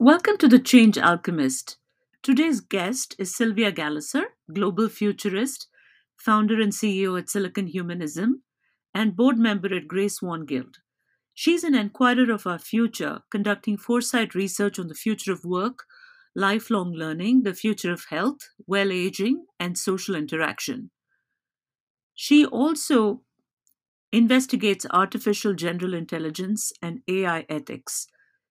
Welcome to The Change Alchemist. Today's guest is Sylvia Gallusser, global futurist, founder and CEO at Silicon Humanism, and board member at Grey Swan Guild. She's an inquirer of our future, conducting foresight research on the future of work, lifelong learning, the future of health, well aging, and social interaction. She also investigates artificial general intelligence and AI ethics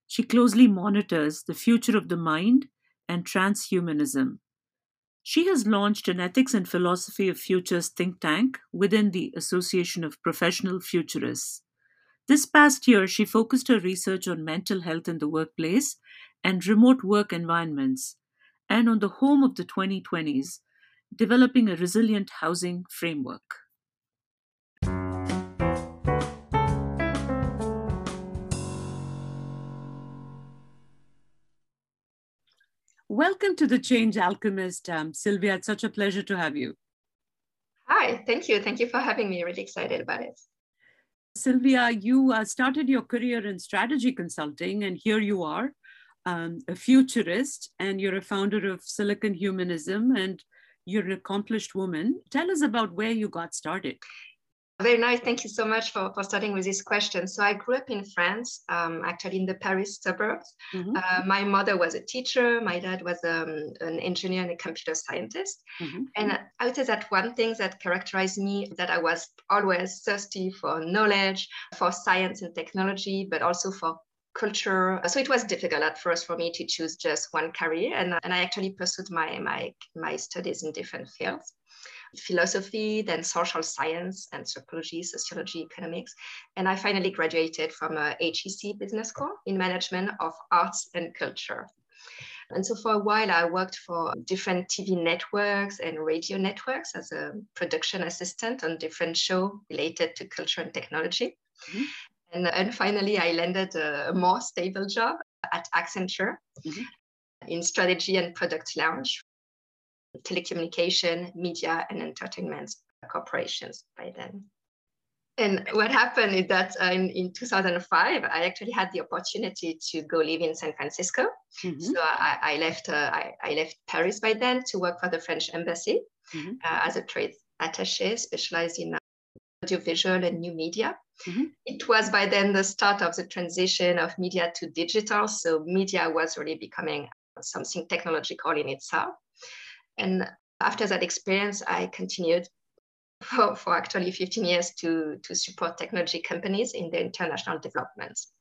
she closely monitors the future of the mind and transhumanism. She has launched an ethics and philosophy of futures think tank within the Association of Professional Futurists. This past year, she focused her research on mental health in the workplace and remote work environments, and on the home of the 2020s, developing a resilient housing framework. Welcome to the Change Alchemist, um, Sylvia. It's such a pleasure to have you. Hi, thank you. Thank you for having me. Really excited about it. Sylvia, you uh, started your career in strategy consulting, and here you are, um, a futurist, and you're a founder of Silicon Humanism, and you're an accomplished woman. Tell us about where you got started. Very nice. Thank you so much for, for starting with this question. So I grew up in France, um, actually in the Paris suburbs. Mm-hmm. Uh, my mother was a teacher. My dad was um, an engineer and a computer scientist. Mm-hmm. And I would say that one thing that characterized me that I was always thirsty for knowledge, for science and technology, but also for culture. So it was difficult at first for me to choose just one career. And, and I actually pursued my, my, my studies in different fields philosophy, then social science, anthropology, sociology, economics. And I finally graduated from a HEC business school in management of arts and culture. And so for a while, I worked for different TV networks and radio networks as a production assistant on different shows related to culture and technology. Mm-hmm. And, and finally, I landed a, more stable job at Accenture mm-hmm. in strategy and product launch telecommunication, media, and entertainment corporations by then. And what happened is that uh, in, in 2005, I actually had the opportunity to go live in San Francisco. Mm-hmm. So I, I left uh, I, I, left Paris by then to work for the French embassy mm-hmm. uh, as a trade attaché, specialized in uh, audiovisual and new media. Mm-hmm. It was by then the start of the transition of media to digital. So media was really becoming something technological in itself. And after that experience, I continued for, for actually 15 years to, to support technology companies in their international developments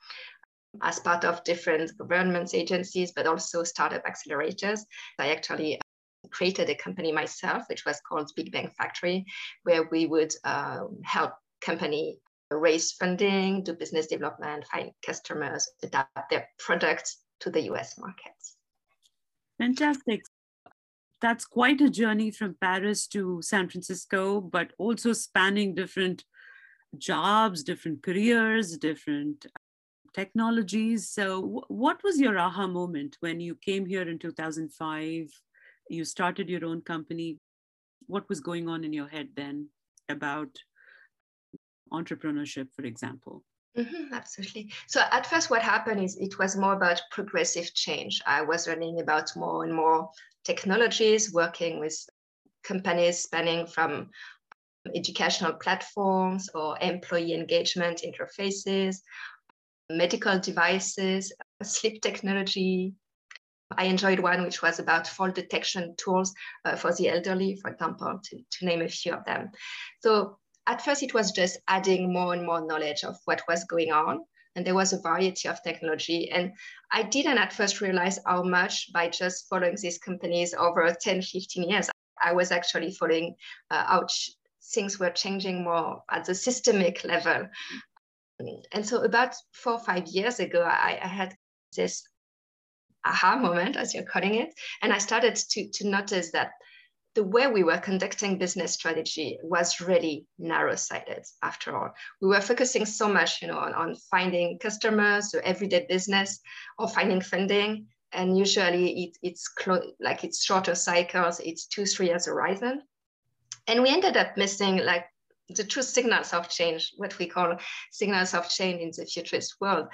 as part of different government agencies, but also startup accelerators. I actually uh, created a company myself, which was called Big Bang Factory, where we would uh, help company raise funding, do business development, find customers, adapt their products to the US markets. Fantastic that's quite a journey from Paris to San Francisco, but also spanning different jobs, different careers, different uh, technologies. So, what was your aha moment when you came here in 2005? You started your own company. What was going on in your head then about entrepreneurship, for example? Mm-hmm, absolutely. So at first, what happened is it was more about progressive change. I was learning about more and more technologies, working with companies spanning from educational platforms or employee engagement interfaces, medical devices, sleep technology. I enjoyed one which was about fall detection tools uh, for the elderly, for example, to, to name a few of them. So at first it was just adding more and more knowledge of what was going on and there was a variety of technology. And i didn't at first realize how much by just following these companies over 10 15 years i was actually following uh, how things were changing more at the systemic level. And so about four or five years ago i, I had this aha moment as you're calling it and i started to, to notice that the way we were conducting business strategy was really narrow-sighted after all. We were focusing so much, you know, on, on finding customers, so everyday business, or finding funding. And usually it, it's clo- like it's shorter cycles, it's two, three years horizon. And we ended up missing like the true signals of change, what we call signals of change in the futurist world.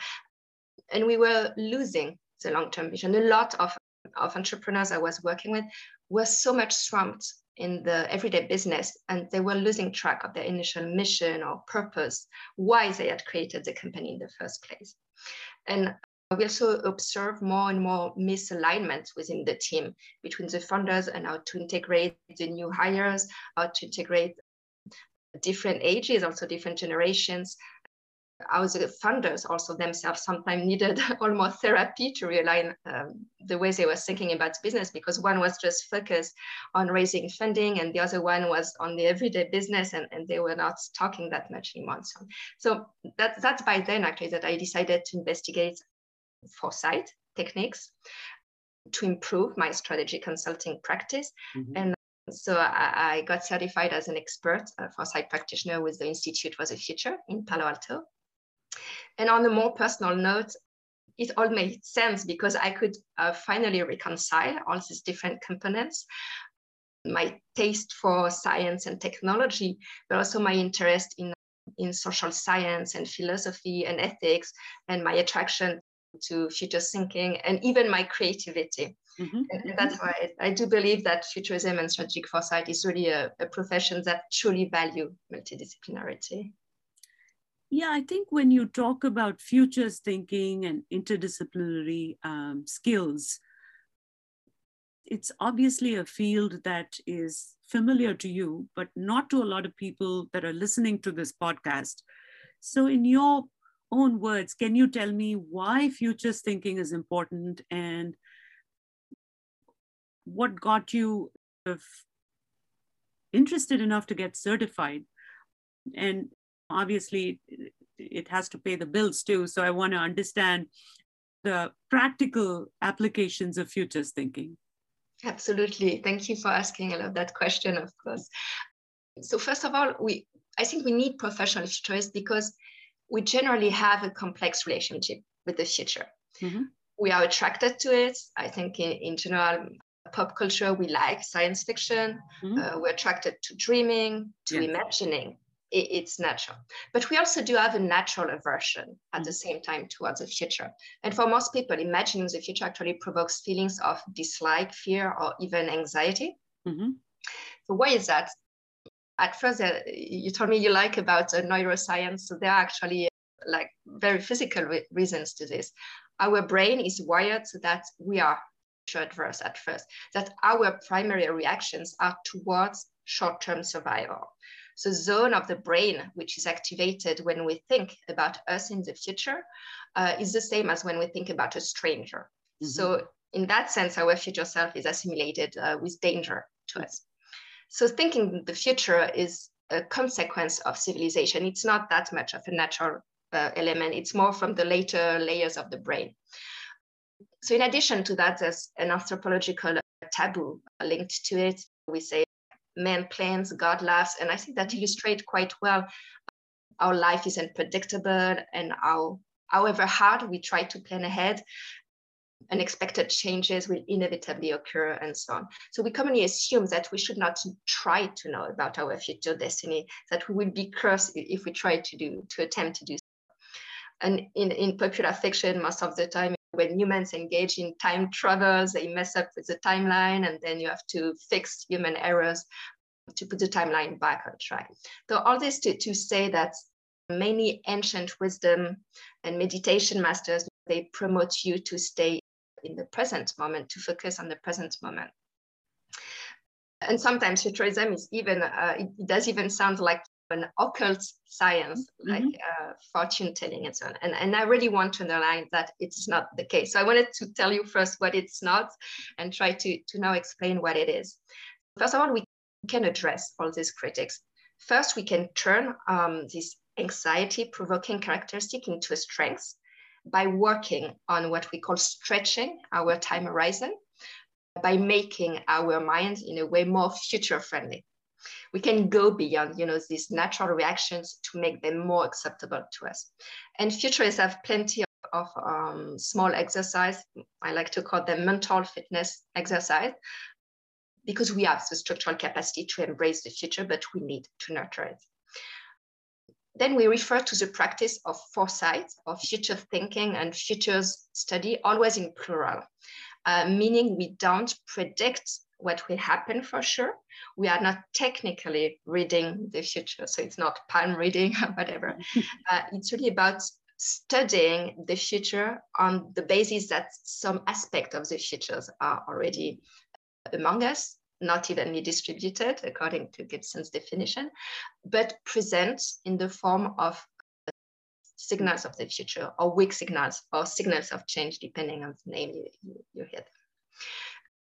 And we were losing the long-term vision. A lot of, of entrepreneurs I was working with were so much swamped in the everyday business and they were losing track of their initial mission or purpose, why they had created the company in the first place. And we also observe more and more misalignment within the team between the founders and how to integrate the new hires, how to integrate different ages, also different generations, how the funders also themselves sometimes needed almost therapy to realign um, the way they were thinking about business because one was just focused on raising funding and the other one was on the everyday business and, and they were not talking that much anymore. So, so that, that's by then actually that I decided to investigate foresight techniques to improve my strategy consulting practice. Mm-hmm. And so I, I, got certified as an expert uh, foresight practitioner with the Institute for the Future in Palo Alto. And on a more personal note, it all made sense because I could uh, finally reconcile all these different components my taste for science and technology, but also my interest in, in social science and philosophy and ethics, and my attraction to future thinking and even my creativity. Mm-hmm. And, and, that's why I, I, do believe that futurism and strategic foresight is really a, a profession that truly value multidisciplinarity. Yeah, I think when you talk about futures thinking and interdisciplinary um, skills, it's obviously a field that is familiar to you, but not to a lot of people that are listening to this podcast. So, in your own words, can you tell me why futures thinking is important and what got you interested enough to get certified? And obviously it has to pay the bills too. So I want to understand the practical applications of futures thinking. Absolutely. Thank you for asking. I love that question, of course. So first of all, we I think we need professional futurists because we generally have a complex relationship with the future. Mm-hmm. We are attracted to it. I think in, in general, pop culture, we like science fiction. Mm-hmm. Uh, we're attracted to dreaming, to yes. imagining it's natural. But we also do have a natural aversion at the mm. same time towards the future. And for most people, imagining the future actually provokes feelings of dislike, fear, or even anxiety. Mm-hmm. So why is that? At first, uh, you told me you like about uh, neuroscience. So there are actually like very physical re- reasons to this. Our brain is wired so that we are adverse at first, that our primary reactions are towards short-term survival. So zone of the brain, which is activated when we think about us in the future, uh, is the same as when we think about a stranger. Mm-hmm. So in that sense, our future self is assimilated uh, with danger to us. So thinking the future is a consequence of civilization. It's not that much of a natural uh, element. It's more from the later layers of the brain. So in addition to that, there's an anthropological taboo linked to it. We say man plans, God laughs. And I think that mm-hmm. illustrates quite well our life is unpredictable and how, however hard we try to plan ahead, unexpected changes will inevitably occur and so on. So we commonly assume that we should not try to know about our future destiny, that we will be cursed if we try to do, to attempt to do so. And in, in popular fiction, most of the time, when humans engage in time travels, they mess up with the timeline, and then you have to fix human errors to put the timeline back on track. So all this to, to say that many ancient wisdom and meditation masters, they promote you to stay in the present moment, to focus on the present moment. And sometimes futurism is even, uh, it does even sound like an occult science, mm-hmm. like uh, fortune telling and so on. And, and I really want to underline that it's not the case. So I wanted to tell you first what it's not and try to, to now explain what it is. First of all, we can address all these critics. First, we can turn um, this anxiety provoking characteristic into a strength by working on what we call stretching our time horizon, by making our mind in a way more future friendly we can go beyond you know these natural reactions to make them more acceptable to us. And futurists have plenty of, um, small exercise. I like to call them mental fitness exercise because we have the structural capacity to embrace the future but we need to nurture it. Then we refer to the practice of foresight, of future thinking and futures study, always in plural, uh, meaning we don't predict what will happen for sure. We are not technically reading the future. So it's not palm reading or whatever. uh, it's really about studying the future on the basis that some aspect of the futures are already among us, not evenly distributed according to Gibson's definition, but present in the form of signals of the future or weak signals or signals of change, depending on the name you, you, you hear them.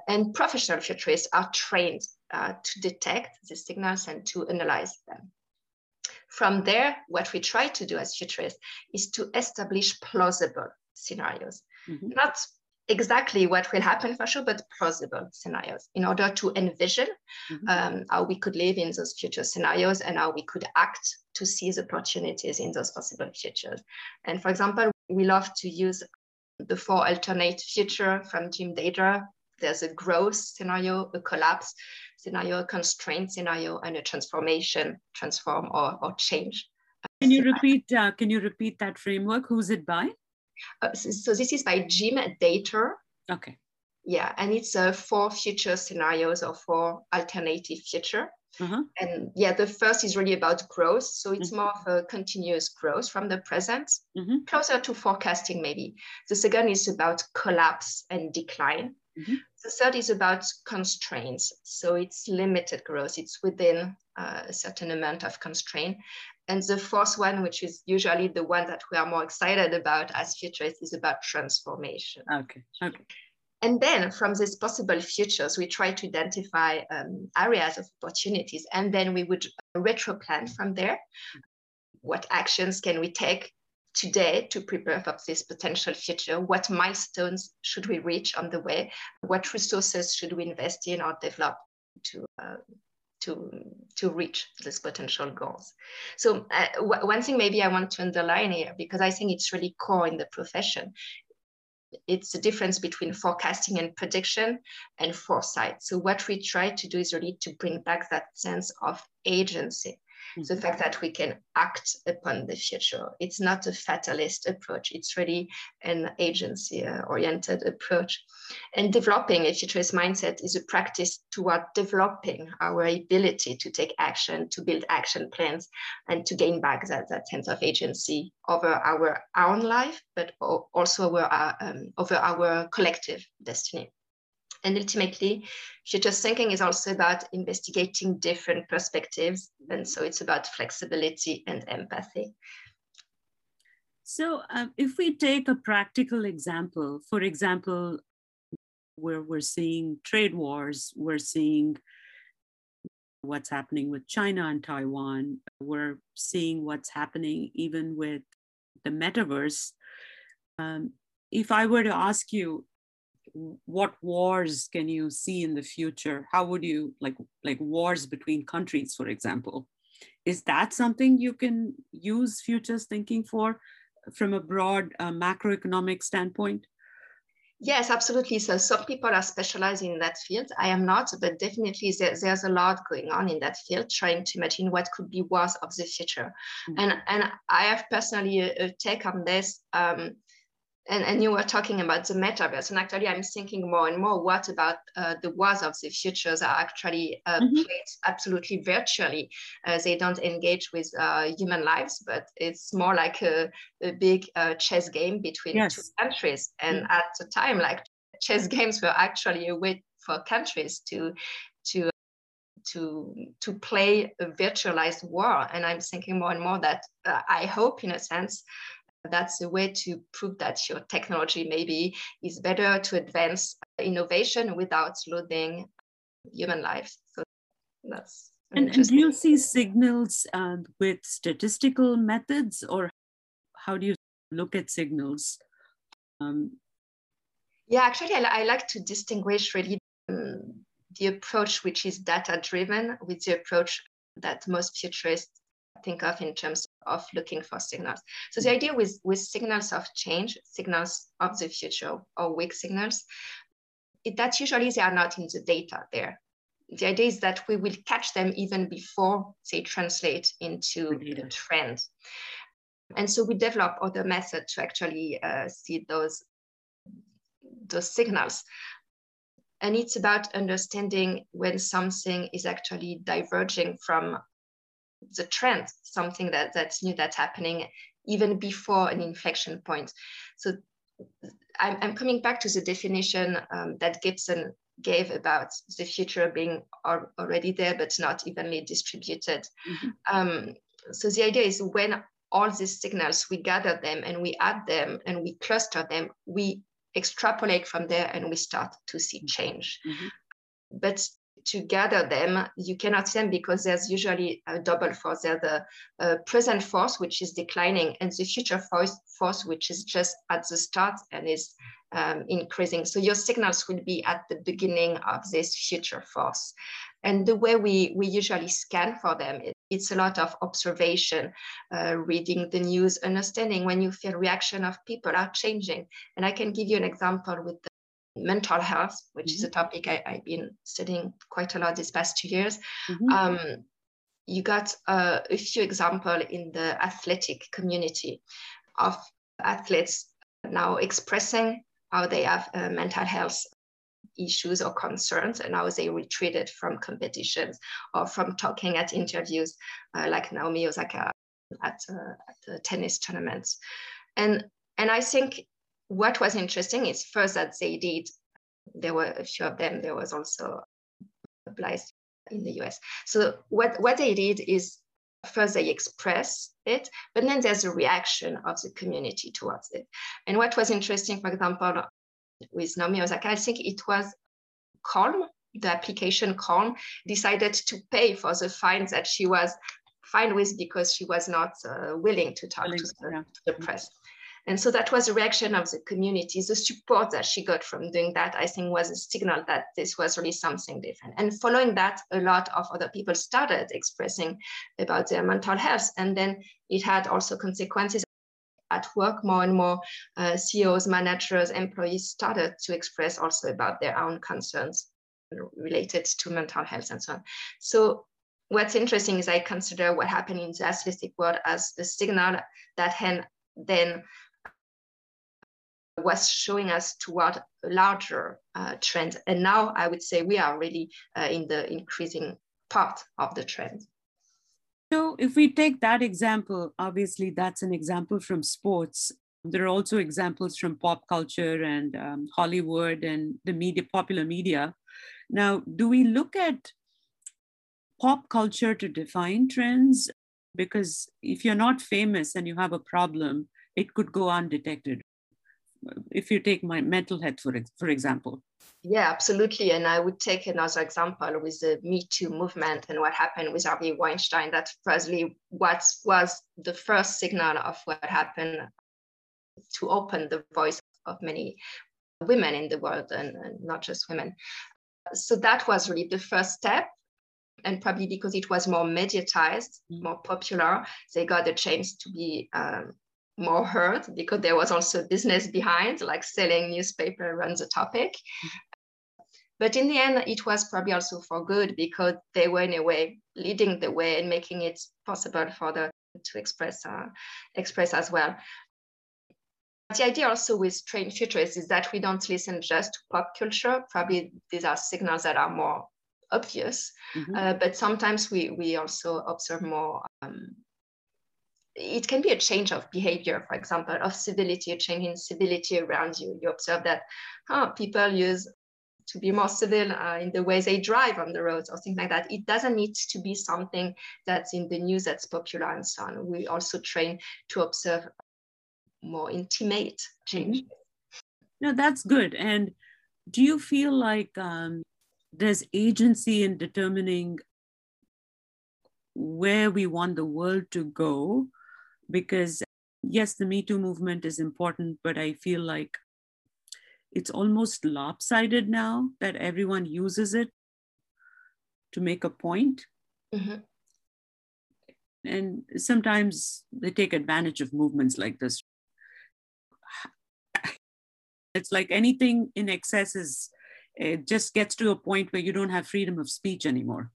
And professional futurists are trained uh, to detect the signals and to analyze them. From there, what we try to do as futurists is to establish plausible scenarios, mm-hmm. not exactly what will happen for sure, but plausible scenarios in order to envision mm-hmm. um, how we could live in those future scenarios and how we could act to seize opportunities in those possible futures. And for example, we love to use the four alternate future from Jim Dator there's a growth scenario, a collapse scenario, a constraint scenario, and a transformation, transform or, or change. Can you repeat? Uh, can you repeat that framework? Who's it by? Uh, so, so, this is by Jim Dator. Okay. Yeah, and it's uh, four future scenarios or four alternative future. Uh-huh. And yeah, the first is really about growth. So it's mm-hmm. more of a continuous growth from the present, mm-hmm. closer to forecasting, maybe. The second is about collapse and decline. Mm-hmm. The third is about constraints. So it's limited growth, it's within uh, a certain amount of constraint. And the fourth one, which is usually the one that we are more excited about as futurists, is about transformation. Okay. Okay. And then from these possible futures, we try to identify um, areas of opportunities, and then we would retro plan from there. What actions can we take today to prepare for this potential future? What milestones should we reach on the way? What resources should we invest in or develop to uh, to to reach these potential goals? So uh, one thing maybe I want to underline here because I think it's really core in the profession. It's the difference between forecasting and prediction and foresight. So what we try to do is really to bring back that sense of agency the fact that we can act upon the future. It's not a fatalist approach, it's really an agency oriented approach. And developing a futurist mindset is a practice toward developing our ability to take action, to build action plans, and to gain back that, that sense of agency over our own life, but also our, um, over our collective destiny. And ultimately, future thinking is also about investigating different perspectives. And so it's about flexibility and empathy. So, um, if we take a practical example, for example, where we're seeing trade wars, we're seeing what's happening with China and Taiwan, we're seeing what's happening even with the metaverse. Um, if I were to ask you, what wars can you see in the future how would you like like wars between countries for example is that something you can use futures thinking for from a broad uh, macroeconomic standpoint Yes, absolutely. So some people are specializing in that field. I am not, but definitely there, there's a lot going on in that field, trying to imagine what could be wars of the future. Mm-hmm. And and I have personally a, a take on this. Um, and, and you were talking about the metaverse and actually i'm thinking more and more what about uh, the wars of the futures are actually uh, mm-hmm. played absolutely virtually uh, they don't engage with uh, human lives but it's more like a, a big uh, chess game between yes. two countries and mm-hmm. at the time like chess games were actually a way for countries to to to to play a virtualized war and i'm thinking more and more that uh, i hope in a sense that's a way to prove that your technology maybe is better to advance innovation without losing human lives. So that's and, and do you see signals uh, with statistical methods or how do you look at signals? Um, yeah, actually, I, I, like to distinguish really um, the approach which is data driven with the approach that most futurists think of in terms of looking for signals. So the idea with, with signals of change, signals of the future or weak signals, it, that usually they are not in the data there. the idea is that we will catch them even before they translate into the trend. And so we develop other methods to actually uh, see those, those signals. And it's about understanding when something is actually diverging from the trend, something that, that's new that's happening even before an inflection point. So I'm, I'm coming back to the definition um, that Gibson gave about the future being already there but not evenly distributed. Mm-hmm. Um, so the idea is when all these signals, we gather them and we add them and we cluster them, we extrapolate from there and we start to see mm-hmm. change. Mm-hmm. But to gather them, you cannot them because there's usually a double force. There's the uh, present force, which is declining, and the future force, force, which is just at the start and is um, increasing. So your signals will be at the beginning of this future force. And the way we, we usually scan for them, it, it's a lot of observation, uh, reading the news, understanding when you feel reaction of people are changing. And I can give you an example with the mental health, which mm-hmm. is a mm-hmm. topic I, have been studying quite a lot these past two years. Mm-hmm. Um, you got uh, a few examples in the athletic community of athletes now expressing how they have uh, mental health issues or concerns and how they retreated from competitions or from talking at interviews uh, like Naomi Osaka at, uh, at the tennis tournaments. And, and I think what was interesting is first that they did, there were a few of them, there was also Blythe in the US. So what, what they did is first they express it, but then there's a reaction of the community towards it. And what was interesting, for example, with Naomi Osaka, I think it was Calm, the application Calm, decided to pay for the fines that she was fine with because she was not uh, willing to talk to, the, yeah. to the press. And so that was a reaction of the community. The support that she got from doing that, I think, was a signal that this was really something different. And following that, a lot of other people started expressing about their mental health. And then it had also consequences at work. More and more uh, CEOs, managers, employees started to express also about their own concerns related to mental health and so on. So what's interesting is I consider what happened in the athletic world as a signal that then was showing us toward a larger uh, trend. And now I would say we are really uh, in the increasing part of the trend. So, if we take that example, obviously that's an example from sports. There are also examples from pop culture and um, Hollywood and the media, popular media. Now, do we look at pop culture to define trends? Because if you're not famous and you have a problem, it could go undetected if you take my mental health, for, for example. Yeah, absolutely. And I would take another example with the Me Too movement and what happened with Harvey Weinstein. That probably what was the first signal of what happened to open the voice of many women in the world and, and not just women. So that was really the first step. And probably because it was more mediatized, mm. more popular, they got a chance to be um, more heard because there was also business behind, like selling newspaper around the topic. But in the end, it was probably also for good because they were in a way leading the way and making it possible for them to express uh, express as well. The idea also with Train Futurists is that we don't listen just to pop culture. Probably these are signals that are more obvious, mm-hmm. uh, but sometimes we we also observe more um, it can be a change of behavior, for example, of civility, a change in civility around you. You observe that huh, people use to be more civil uh, in the way they drive on the roads or things like that. It doesn't need to be something that's in the news that's popular and so on. We also train to observe more intimate change. Mm-hmm. No, that's good. And do you feel like um, there's agency in determining where we want the world to go because yes, the Me Too movement is important, but I feel like it's almost lopsided now that everyone uses it to make a point. Mm-hmm. And sometimes they take advantage of movements like this. It's like anything in excess is it just gets to a point where you don't have freedom of speech anymore.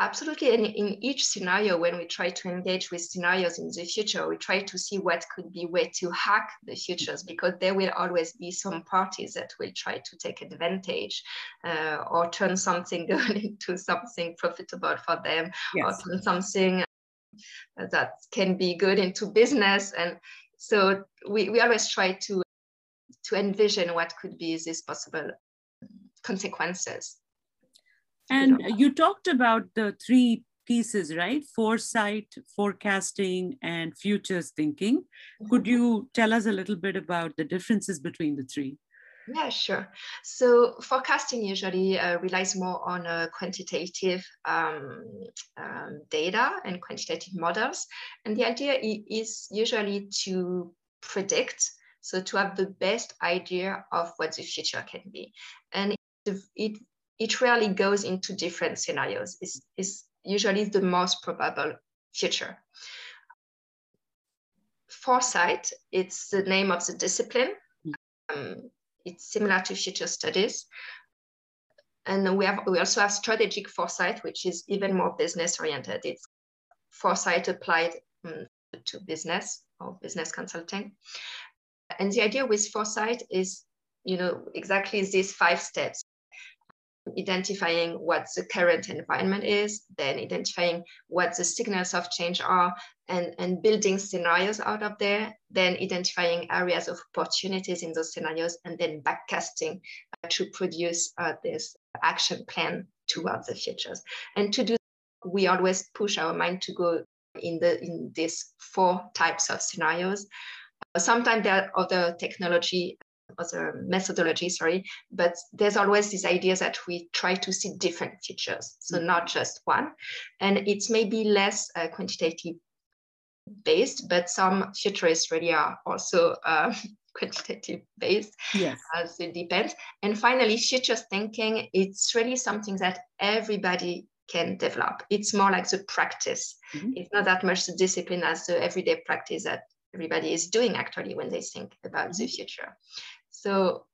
Absolutely. And in each scenario, when we try to engage with scenarios in the future, we try to see what could be way to hack the futures because there will always be some parties that will try to take advantage uh, or turn something good into something profitable for them yes. or turn something that can be good into business. And so we, we always try to to envision what could be these possible consequences. And you talked about the three pieces, right? Foresight, forecasting, and futures thinking. Mm-hmm. Could you tell us a little bit about the differences between the three? Yeah, sure. So forecasting usually uh, relies more on uh, quantitative um, um, data and quantitative models. And the idea is usually to predict, so to have the best idea of what the future can be. And it, it rarely goes into different scenarios. It's, it's usually the most probable future. Foresight, it's the name of the discipline. Um, it's similar to future studies. And we have we also have strategic foresight, which is even more business oriented. It's foresight applied um, to business or business consulting. And the idea with foresight is, you know, exactly these five steps identifying what the current environment is, then identifying what the signals of change are, and, and building scenarios out of there, then identifying areas of opportunities in those scenarios, and then backcasting uh, to produce uh, this action plan towards the futures. And to do we always push our mind to go in the in these four types of scenarios. Sometimes there are other technology other methodology, sorry, but there's always this idea that we try to see different features, so mm-hmm. not just one. And it's maybe less uh, quantitative based, but some futurists really are also uh, quantitative based. Yes. As it depends. And finally, futures thinking, it's really something that everybody can develop. It's more like the practice. Mm-hmm. It's not that much the discipline as the everyday practice that everybody is doing actually when they think about the mm-hmm. future. So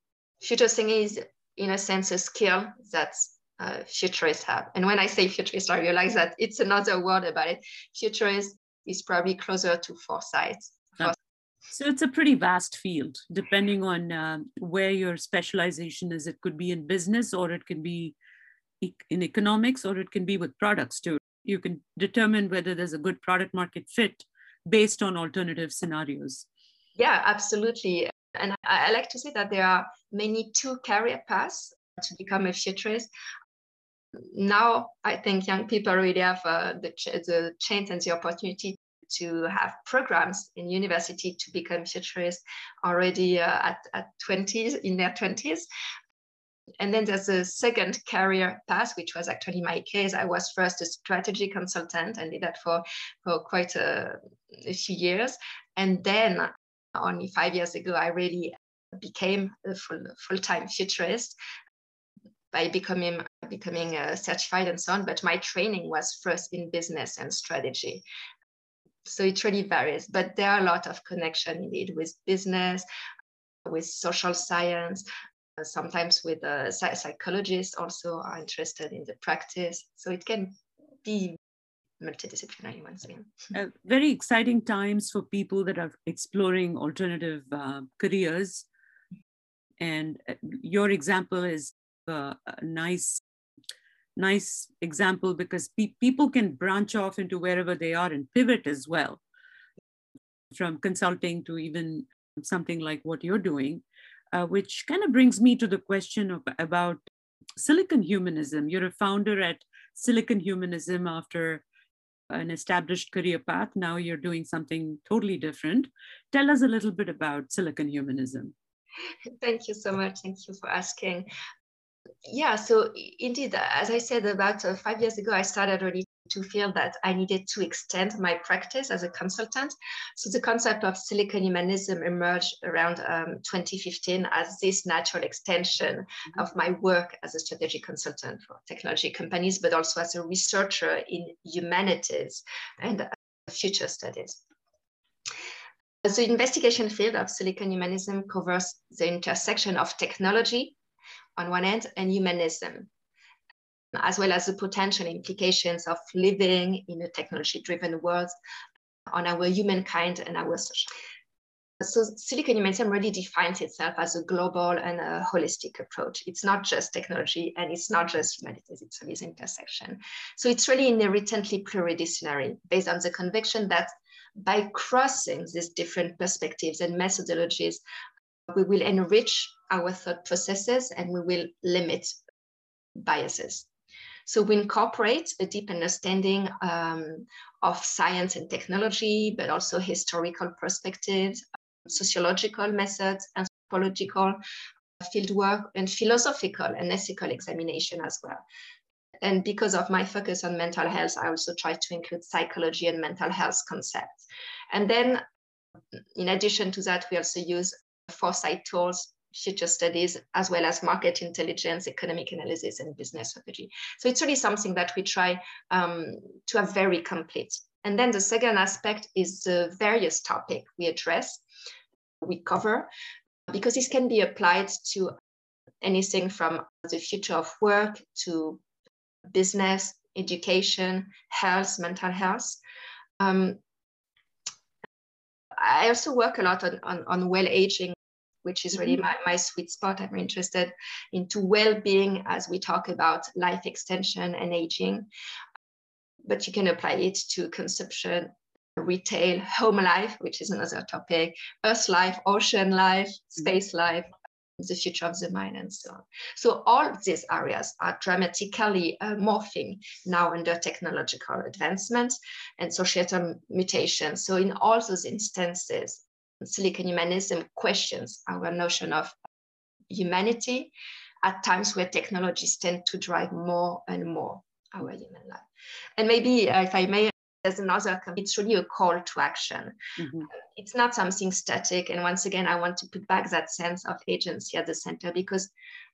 future thinking is in a sense a skill that uh, futurists have. And when I say futurist, I realize that it's another word about it. Futurist is probably closer to foresight. So it's a pretty vast field, depending on uh, where your specialization is. It could be in business, or it can be in economics, or it can be with products too. You can determine whether there's a good product market fit based on alternative scenarios. Yeah, absolutely. And I, I like to say that there are many two career paths to become a futurist. Now, I think young people really have uh, the, ch- the chance and the opportunity to have programs in university to become futurists already uh, at, at 20s, in their 20s. And then there's a second career path, which was actually my case. I was first a strategy consultant and did that for, for quite a, a few years. And then only five years ago, I really became a full, full-time futurist by becoming becoming a certified and so on. But my training was first in business and strategy. So it really varies, but there are a lot of connection indeed with business, with social science, sometimes with uh, psychologists also are interested in the practice. So it can be multidisciplinary. Uh, very exciting times for people that are exploring alternative uh, careers. And uh, your example is a, a nice, nice example because pe- people can branch off into wherever they are and pivot as well, from consulting to even something like what you're doing, uh, which kind of brings me to the question of, about Silicon Humanism. You're a founder at Silicon Humanism after an established career path. Now you're doing something totally different. Tell us a little bit about Silicon Humanism. Thank you so much. Thank you for asking. Yeah, so indeed, as I said, about uh, five years ago, I started really to feel that I needed to extend my practice as a consultant. So the concept of silicon humanism emerged around um, 2015 as this natural extension mm-hmm. of my work as a strategic consultant for technology companies, but also as a researcher in humanities and future studies. The investigation field of silicon humanism covers the intersection of technology, on one end and humanism, as well as the potential implications of living in a technology driven world on our humankind and our social. So Silicon Humanism really defines itself as a global and a holistic approach. It's not just technology and it's not just humanities, it's this intersection. So it's really inherently pluridisciplinary based on the conviction that by crossing these different perspectives and methodologies, we will enrich our thought processes and we will limit biases. So we incorporate a deep understanding um, of science and technology, but also historical perspectives, sociological methods, anthropological fieldwork, and philosophical and ethical examination as well. And because of my focus on mental health, I also try to include psychology and mental health concepts. And then, in addition to that, we also use foresight tools, future studies, as well as market intelligence, economic analysis, and business strategy. So it's really something that we try um, to have very complete. And then the second aspect is the various topic we address, we cover, because this can be applied to anything from the future of work to business, education, health, mental health. Um, I also work a lot on, on, on well aging, which is really mm-hmm. my, my sweet spot. I'm interested into well-being as we talk about life extension and aging. But you can apply it to consumption, retail, home life, which is another topic, earth life, ocean life, mm-hmm. space life, the future of the mind and so on. So all these areas are dramatically uh, morphing now under technological advancements and societal mutations. So in all those instances, Silicon humanism questions our notion of humanity at times where technologies tend to drive more and more our human life. And maybe, uh, if I may, there's another, it's really a call to action. Mm-hmm. It's not something static. And once again, I want to put back that sense of agency at the center because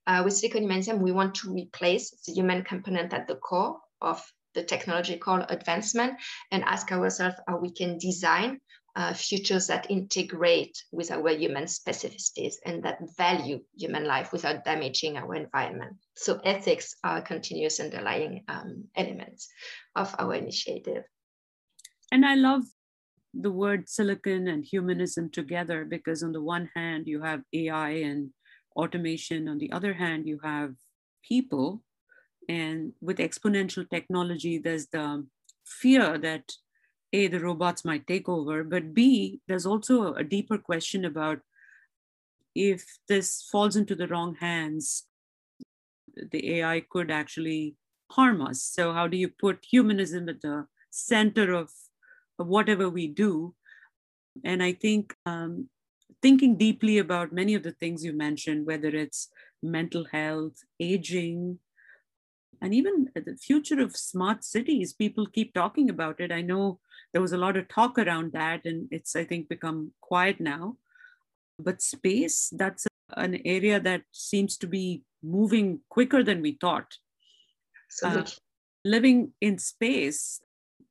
uh, with Silicon Humanism, we want to replace the human component at the core of the technological advancement and ask ourselves how we can design uh, futures that integrate with our human specificities and that value human life without damaging our environment. So ethics are continuous underlying um, elements of our initiative. And I love the word silicon and humanism together because on the one hand you have AI and automation, on the other hand you have people. And with exponential technology, there's the fear that a the robots might take over but b there's also a deeper question about if this falls into the wrong hands the ai could actually harm us. So how do you put humanism at the center of, of whatever we do? And i think um, thinking deeply about many of the things you mentioned whether it's mental health aging and even the future of smart cities people keep talking about it. I know there was a lot of talk around that and it's i think become quiet now. But space that's an area that seems to be moving quicker than we thought. Uh, living in space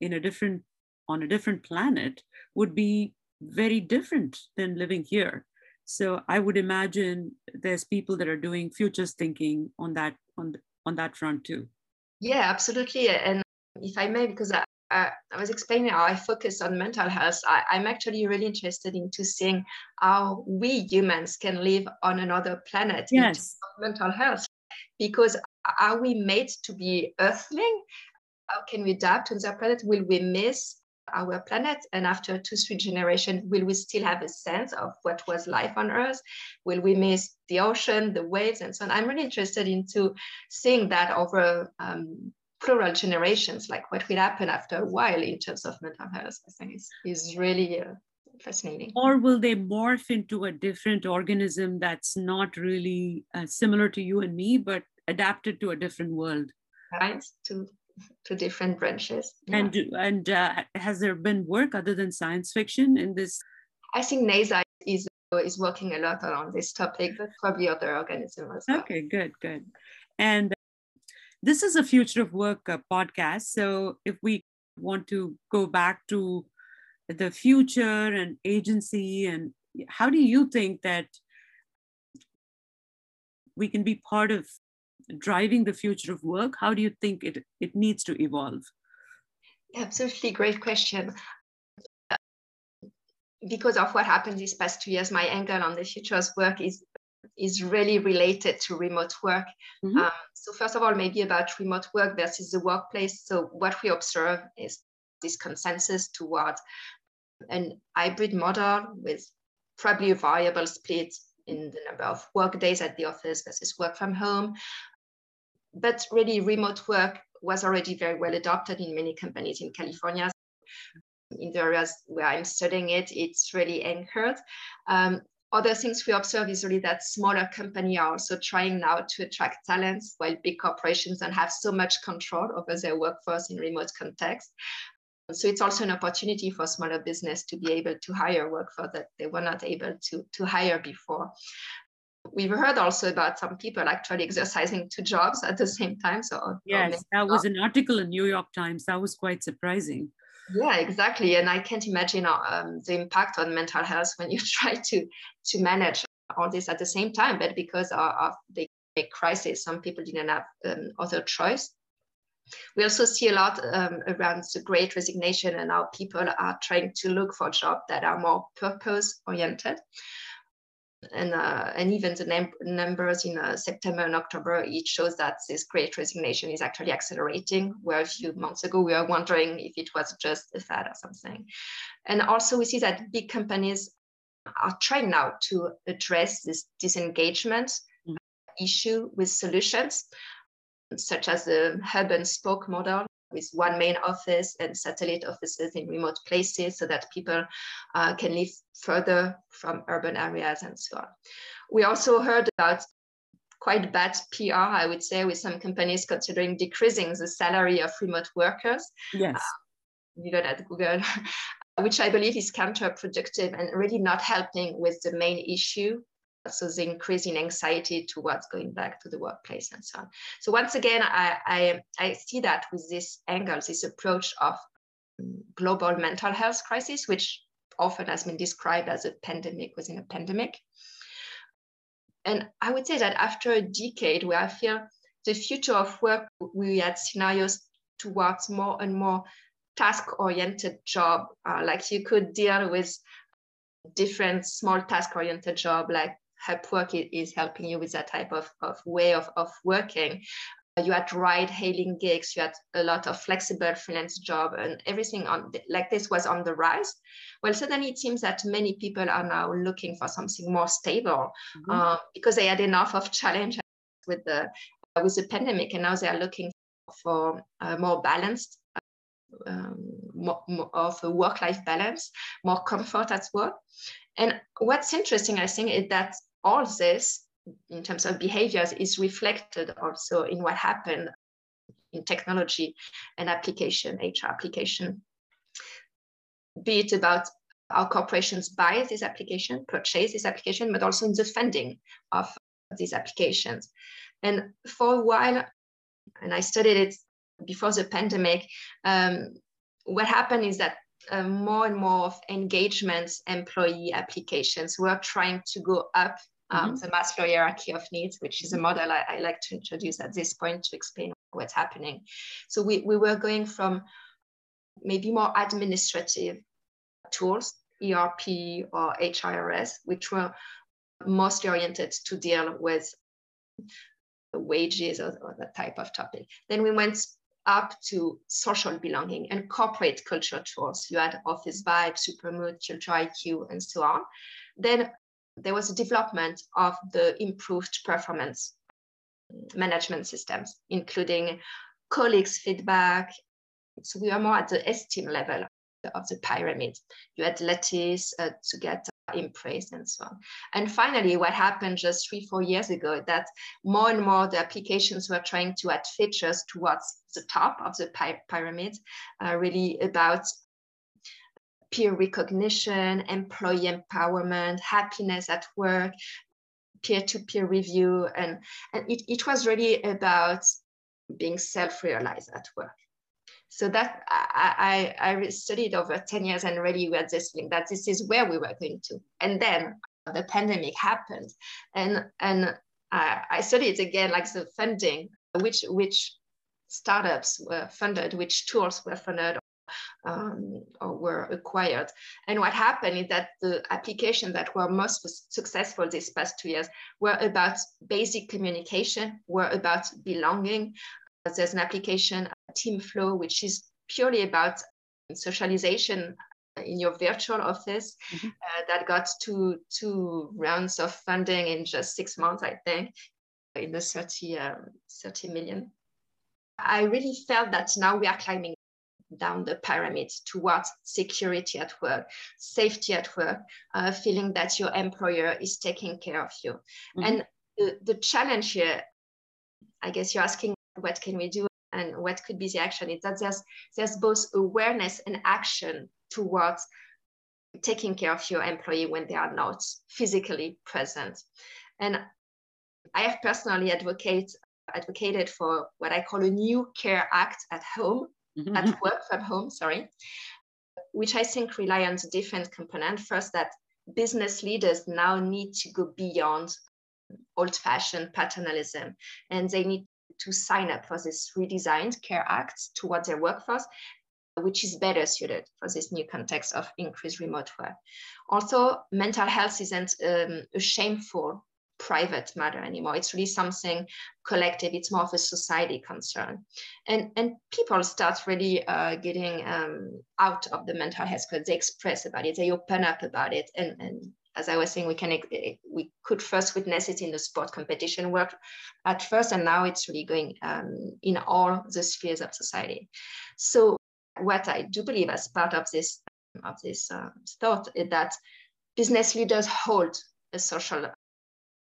in a different on a different planet would be very different than living here. So i would imagine there's people that are doing futures thinking on that on on that front too. Yeah absolutely. And if i may because I, uh, I was explaining how I focus on mental health. I, am actually really interested into seeing how we humans can live on another planet yes. mental health. Because are we made to be earthling? How can we adapt to the planet? Will we miss our planet? And after two, three generations, will we still have a sense of what was life on Earth? Will we miss the ocean, the waves, and so on? I'm really interested into seeing that over um, plural generations, like what will happen after a while in terms of mental health, I think is, is really uh, fascinating. Or will they morph into a different organism that's not really uh, similar to you and me, but adapted to a different world? Right, to, to different branches. Yeah. And, and uh, has there been work other than science fiction in this? I think NASA is is working a lot on this topic, but probably other organisms as well. Okay, good, good. And this is a future of work uh, podcast. So if we want to go back to the future and agency, and how do you think that we can be part of driving the future of work? How do you think it, it needs to evolve? Absolutely great question. Because of what happened these past two years, my angle on the future of work is is really related to remote work. Mm-hmm. Um, so first of all, maybe about remote work versus the workplace. So what we observe is this consensus towards an hybrid model with probably a variable split in the number of work days at the office versus work from home. But really, remote work was already very well adopted in many companies in California. In the areas where I'm studying it, it's really anchored. Um, other things we observe is really that smaller companies are also trying now to attract talents while big corporations don't have so much control over their workforce in remote context. So it's also an opportunity for smaller business to be able to hire workforce that they were not able to, to hire before. We've heard also about some people actually exercising two jobs at the same time. So yes, that was an article in New York Times. That was quite surprising. Yeah, exactly. And I can't imagine um, the impact on mental health when you try to to manage all this at the same time. But because of, of the crisis, some people didn't have um, other choice. We also see a lot um, around the great resignation and how people are trying to look for jobs that are more purpose oriented and uh, and even the num- numbers in uh, September and October, it shows that this great resignation is actually accelerating. Where a few months ago we were wondering if it was just a fad or something. And also we see that big companies are trying now to address this disengagement mm-hmm. issue with solutions, such as the hub and spoke model, with one main office and satellite offices in remote places so that people uh, can live further from urban areas and so on. We also heard about quite bad PR, I would say, with some companies considering decreasing the salary of remote workers. Yes. Uh, know, at Google, which I believe is counterproductive and really not helping with the main issue so the increase in anxiety towards going back to the workplace and so on. So once again, I, I, I see that with this angle, this approach of global mental health crisis, which often has been described as a pandemic within a pandemic. And I would say that after a decade where I feel the future of work, we had scenarios towards more and more task-oriented job, uh, like you could deal with different small task-oriented job like Upwork is helping you with that type of, of way of, of working. You had ride hailing gigs, you had a lot of flexible freelance job and everything on like this was on the rise. Well, suddenly it seems that many people are now looking for something more stable mm-hmm. uh, because they had enough of challenge with the uh, with the pandemic and now they are looking for uh, more balanced um, more, more of a work-life balance, more comfort at work. And what's interesting, I think, is that all this in terms of behaviors is reflected also in what happened in technology and application, HR application, be it about our corporations buy this application, purchase this application, but also in the funding of these applications. And for a while, and I studied it before the pandemic, um, what happened is that uh, more and more of engagements employee applications were trying to go up um, mm-hmm. the Maslow hierarchy of needs, which is a model I, I, like to introduce at this point to explain what's happening. So we, we were going from maybe more administrative tools, ERP or HIRS, which were mostly oriented to deal with wages or, or that type of topic. Then we went up to social belonging and corporate culture tools. You had Office Vibe, Supermood, Culture IQ, and so on. Then there was a development of the improved performance management systems, including colleagues' feedback. So we are more at the esteem level of the pyramid. You had Lattice uh, to get impressed and so on. And finally, what happened just three, four years ago, that more and more the applications were trying to add features towards the top of the py pyramid, uh, really about peer recognition, employee empowerment, happiness at work, peer-to-peer review. And, and it, it was really about being self-realized at work. So that I, I, I studied over 10 years and really we had this feeling that this is where we were going to. And then the pandemic happened and, and I, I studied again like the funding, which which startups were funded, which tools were funded um, or were acquired. And what happened is that the applications that were most successful these past two years were about basic communication, were about belonging. There's an application, Teamflow, which is purely about socialization in your virtual office mm-hmm. uh, that got two two rounds of funding in just six months, I think, in the 30, um, 30 million. I really felt that now we are climbing down the pyramid towards security at work, safety at work, uh, feeling that your employer is taking care of you. Mm-hmm. And the, the challenge here, I guess you're asking what can we do and what could be the action is that there's there's both awareness and action towards taking care of your employee when they are not physically present and i have personally advocate advocated for what i call a new care act at home mm-hmm. at work from home sorry which i think rely on the different component first that business leaders now need to go beyond old-fashioned paternalism and they need to sign up for this redesigned care act towards their workforce which is better suited for this new context of increased remote work. Also, mental health isn't um, a shameful private matter anymore. It's really something collective. It's more of a society concern. And, and people start really uh, getting um, out of the mental health because they express about it, they open up about it. And, and as I was saying, we can we could first witness it in the sport competition work at first, and now it's really going um, in all the spheres of society. So what I do believe as part of this of this uh, thought is that business leaders hold a social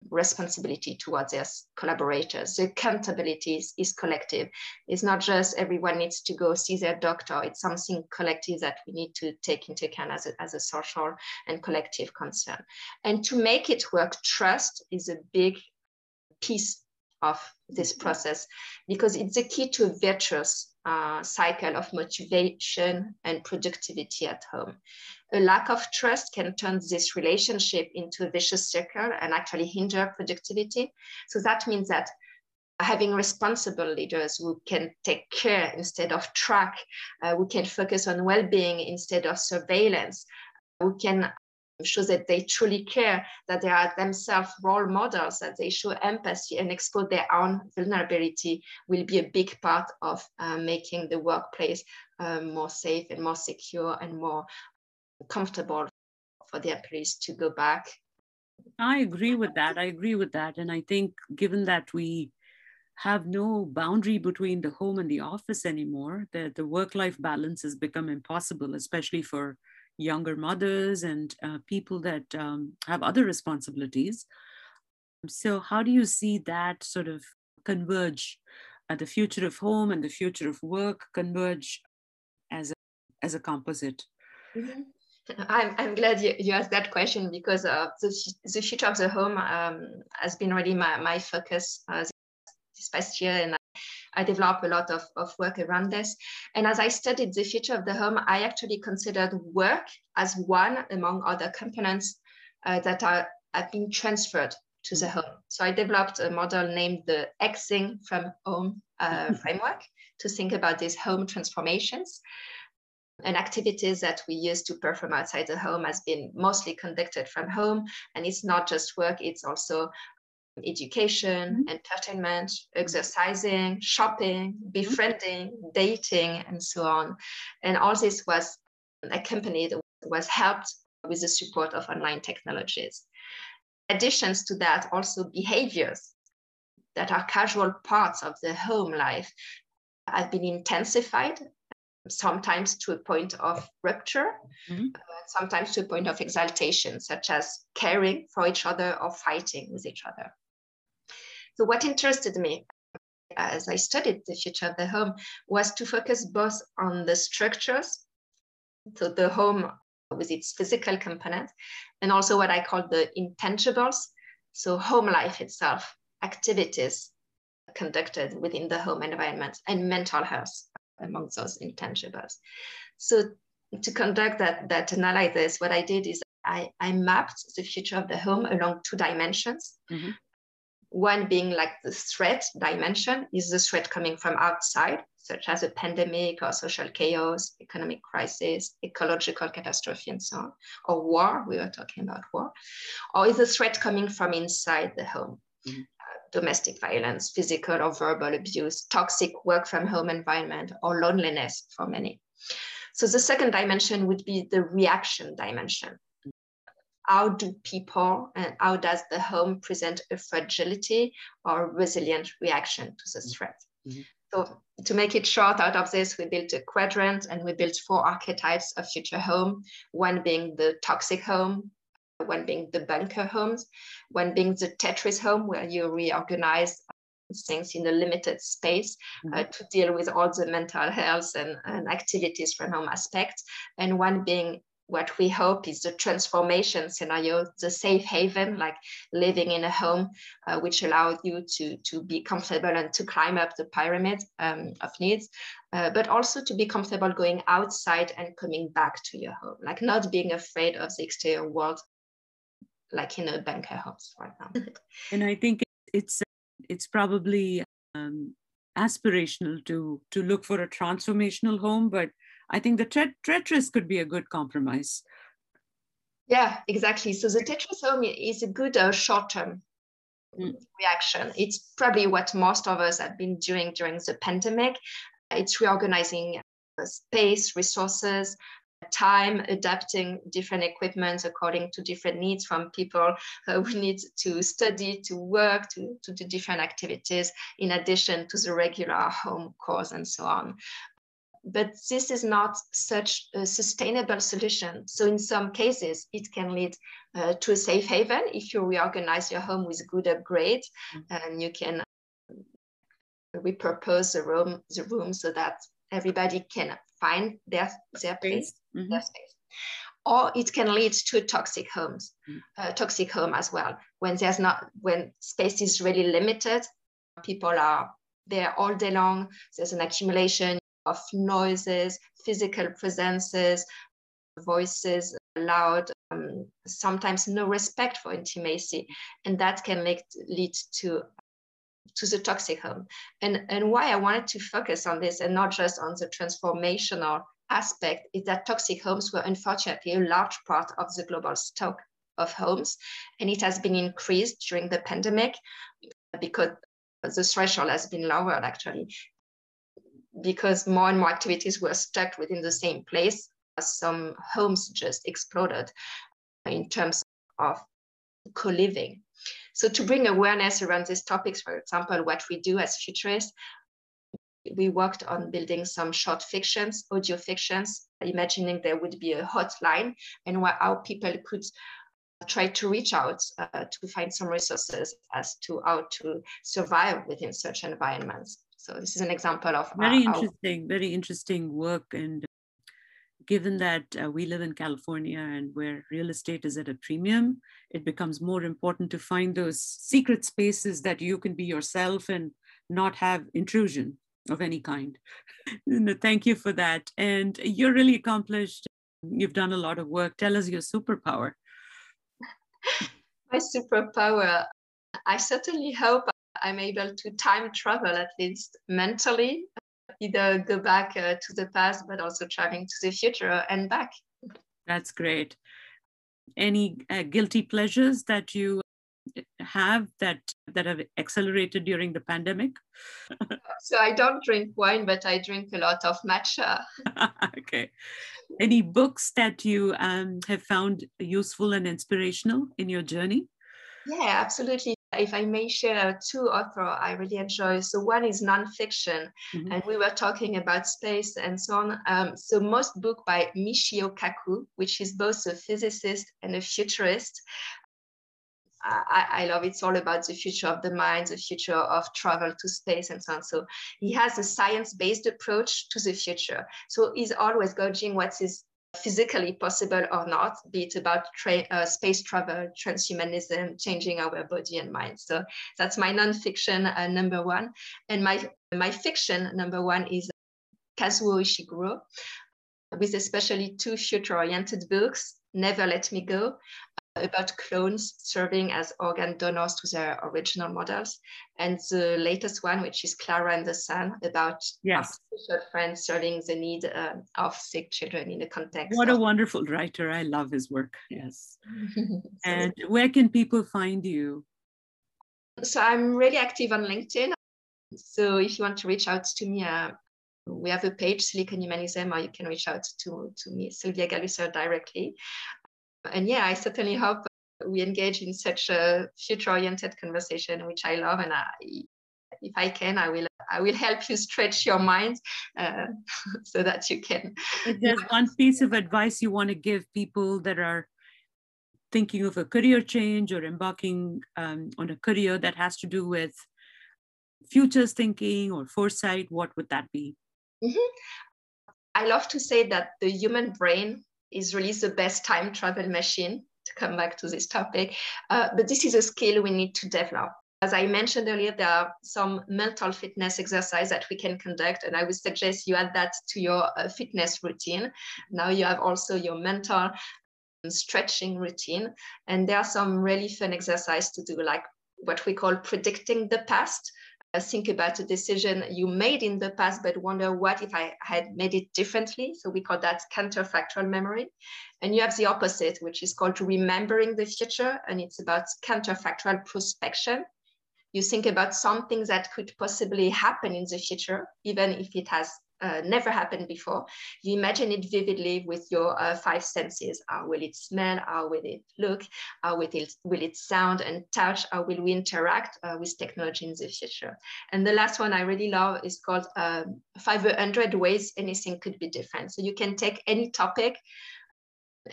responsibility towards their collaborators. The accountability is, is, collective. It's not just everyone needs to go see their doctor. It's something collective that we need to take into account as a, as a social and collective concern. And to make it work, trust is a big piece of this mm-hmm. process because it's the key to a virtuous uh, cycle of motivation and productivity at home. A lack of trust can turn this relationship into a vicious circle and actually hinder productivity. So that means that having responsible leaders who can take care instead of track, uh, who can focus on well-being instead of surveillance, who can show that they truly care, that they are themselves role models, that they show empathy and expose their own vulnerability will be a big part of uh, making the workplace uh, more safe and more secure and more comfortable for the employees to go back. I agree with that. I agree with that. And I think given that we have no boundary between the home and the office anymore, the, the work-life balance has become impossible, especially for younger mothers and uh, people that um, have other responsibilities. So, how do you see that sort of converge? Uh, the future of home and the future of work converge as a, as a composite? Mm-hmm. I'm, I'm glad you, you asked that question because uh, the, the future of the home um, has been really my, my focus uh, this past year. And I developed a lot of, of work around this. And as I studied the future of the home, I actually considered work as one among other components uh, that are, have been transferred to the home. So I developed a model named the Xing from Home uh, framework to think about these home transformations. And activities that we use to perform outside the home has been mostly conducted from home. And it's not just work, it's also education, mm-hmm. entertainment, exercising, shopping, mm-hmm. befriending, mm-hmm. dating, and so on. And all this was accompanied, was helped with the support of online technologies. Additions to that, also behaviors that are casual parts of the home life have been intensified, sometimes to a point of rupture, mm-hmm. uh, sometimes to a point of exaltation, such as caring for each other or fighting with each other. So what interested me as I studied the future of the home was to focus both on the structures, so the home with its physical component, and also what I call the intangibles, so home life itself, activities conducted within the home environment, and mental health among those intangibles. So to conduct that, that analysis, what I did is I, I mapped the future of the home along two dimensions. Mm-hmm one being like the threat dimension is the threat coming from outside, such as a pandemic or social chaos, economic crisis, ecological catastrophe, and so on, or war. We were talking about war, or is the threat coming from inside the home? Mm-hmm. Uh, domestic violence, physical or verbal abuse, toxic work from home environment, or loneliness for many. So the second dimension would be the reaction dimension how do people and how does the home present a fragility or resilient reaction to the mm-hmm. threat? Mm-hmm. So to make it short out of this, we built a quadrant and we built four archetypes of future home, one being the toxic home, one being the bunker homes, one being the Tetris home, where you reorganize things in a limited space uh, mm-hmm. to deal with all the mental health and, and activities from home aspects, and one being what we hope is the transformation scenario, the safe haven, like living in a home, uh, which allows you to, to be comfortable and to climb up the pyramid um, of needs, uh, but also to be comfortable going outside and coming back to your home, like not being afraid of the exterior world, like in a bunker house right now. and I think it's it's probably um, aspirational to to look for a transformational home, but I think the Tetris could be a good compromise. Yeah, exactly. So the Tetris home is a good uh, short-term mm. reaction. It's probably what most of us have been doing during the pandemic. It's reorganizing uh, space, resources, time, adapting different equipment according to different needs from people uh, who need to study, to work, to, to do different activities, in addition to the regular home course and so on but this is not such a sustainable solution. So in some cases, it can lead uh, to a safe haven if you reorganize your home with good upgrade mm-hmm. and you can repurpose the room, the room so that everybody can find their, their place, mm-hmm. their space. Or it can lead to toxic homes, mm-hmm. uh, toxic home as well. When there's not, when space is really limited, people are there all day long. There's an accumulation of noises, physical presences, voices loud, um, sometimes no respect for intimacy, and that can lead, lead to to the toxic home. And, and why I wanted to focus on this and not just on the transformational aspect is that toxic homes were unfortunately a large part of the global stock of homes. And it has been increased during the pandemic because the threshold has been lowered actually because more and more activities were stuck within the same place, some homes just exploded in terms of co-living. So to bring awareness around these topics, for example, what we do as futurists, we worked on building some short fictions, audio fictions, imagining there would be a hotline and how people could try to reach out uh, to find some resources as to how to survive within such environments. So this is an example of very interesting, very interesting work. And given that uh, we live in California and where real estate is at a premium, it becomes more important to find those secret spaces that you can be yourself and not have intrusion of any kind. Thank you for that. And you're really accomplished. You've done a lot of work. Tell us your superpower. My superpower, I certainly hope I'm able to time travel at least mentally, either go back uh, to the past, but also traveling to the future and back. That's great. Any uh, guilty pleasures that you have that that have accelerated during the pandemic? so I don't drink wine, but I drink a lot of matcha. okay. Any books that you um, have found useful and inspirational in your journey? Yeah, absolutely if I may share two authors I really enjoy. So one is nonfiction, mm-hmm. and we were talking about space and so on. Um, so most book by Michio Kaku, which is both a physicist and a futurist. I, I, love it's all about the future of the mind, the future of travel to space and so on. So he has a science-based approach to the future. So he's always gauging what is physically possible or not, be it about tra- uh, space travel, transhumanism, changing our body and mind. So that's my nonfiction uh, number one. And my, my fiction number one is Kazuo Ishiguro, with especially two future-oriented books, Never Let Me Go, about clones serving as organ donors to their original models. And the latest one, which is Klara and the Sun, about yes. special friends serving the need uh, of sick children in the context. What a wonderful writer. I love his work. Yes. and where can people find you? So I'm really active on LinkedIn. So if you want to reach out to me, uh, we have a page, Silicon Humanism, or you can reach out to, to me, Sylvia Gallusser, directly. And yeah, I certainly hope we engage in such a future-oriented conversation, which I love. And I, if I can, I will I will help you stretch your mind uh, so that you can. If there's one piece of advice you want to give people that are thinking of a career change or embarking um, on a career that has to do with futures thinking or foresight, what would that be? Mm-hmm. I love to say that the human brain is really the best time travel machine to come back to this topic. Uh, but this is a skill we need to develop. As I mentioned earlier, there are some mental fitness exercise that we can conduct, and I would suggest you add that to your uh, fitness routine. Now you have also your mental stretching routine, and there are some really fun exercise to do, like what we call predicting the past. Think about a decision you made in the past, but wonder what if I had made it differently. So we call that counterfactual memory. And you have the opposite, which is called remembering the future, and it's about counterfactual prospection. You think about something that could possibly happen in the future, even if it has uh, never happened before. You imagine it vividly with your uh, five senses. How will it smell? How will it look? How will it, will it sound and touch? How will we interact uh, with technology in the future? And the last one I really love is called um, 500 ways anything could be different. So you can take any topic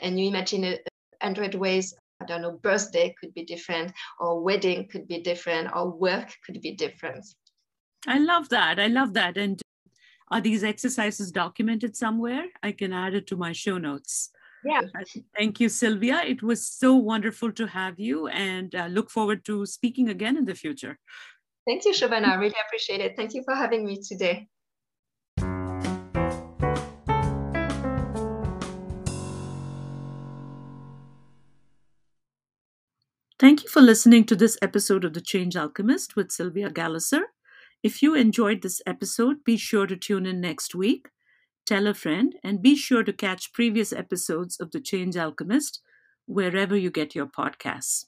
and you imagine a, 100 ways I don't know, birthday could be different, or wedding could be different, or work could be different. I love that. I love that. And are these exercises documented somewhere? I can add it to my show notes. Yeah. Thank you, Sylvia. It was so wonderful to have you and uh, look forward to speaking again in the future. Thank you, Shobana. I really appreciate it. Thank you for having me today. Thank you for listening to this episode of The Change Alchemist with Sylvia Gallusser. If you enjoyed this episode, be sure to tune in next week. Tell a friend and be sure to catch previous episodes of The Change Alchemist wherever you get your podcasts.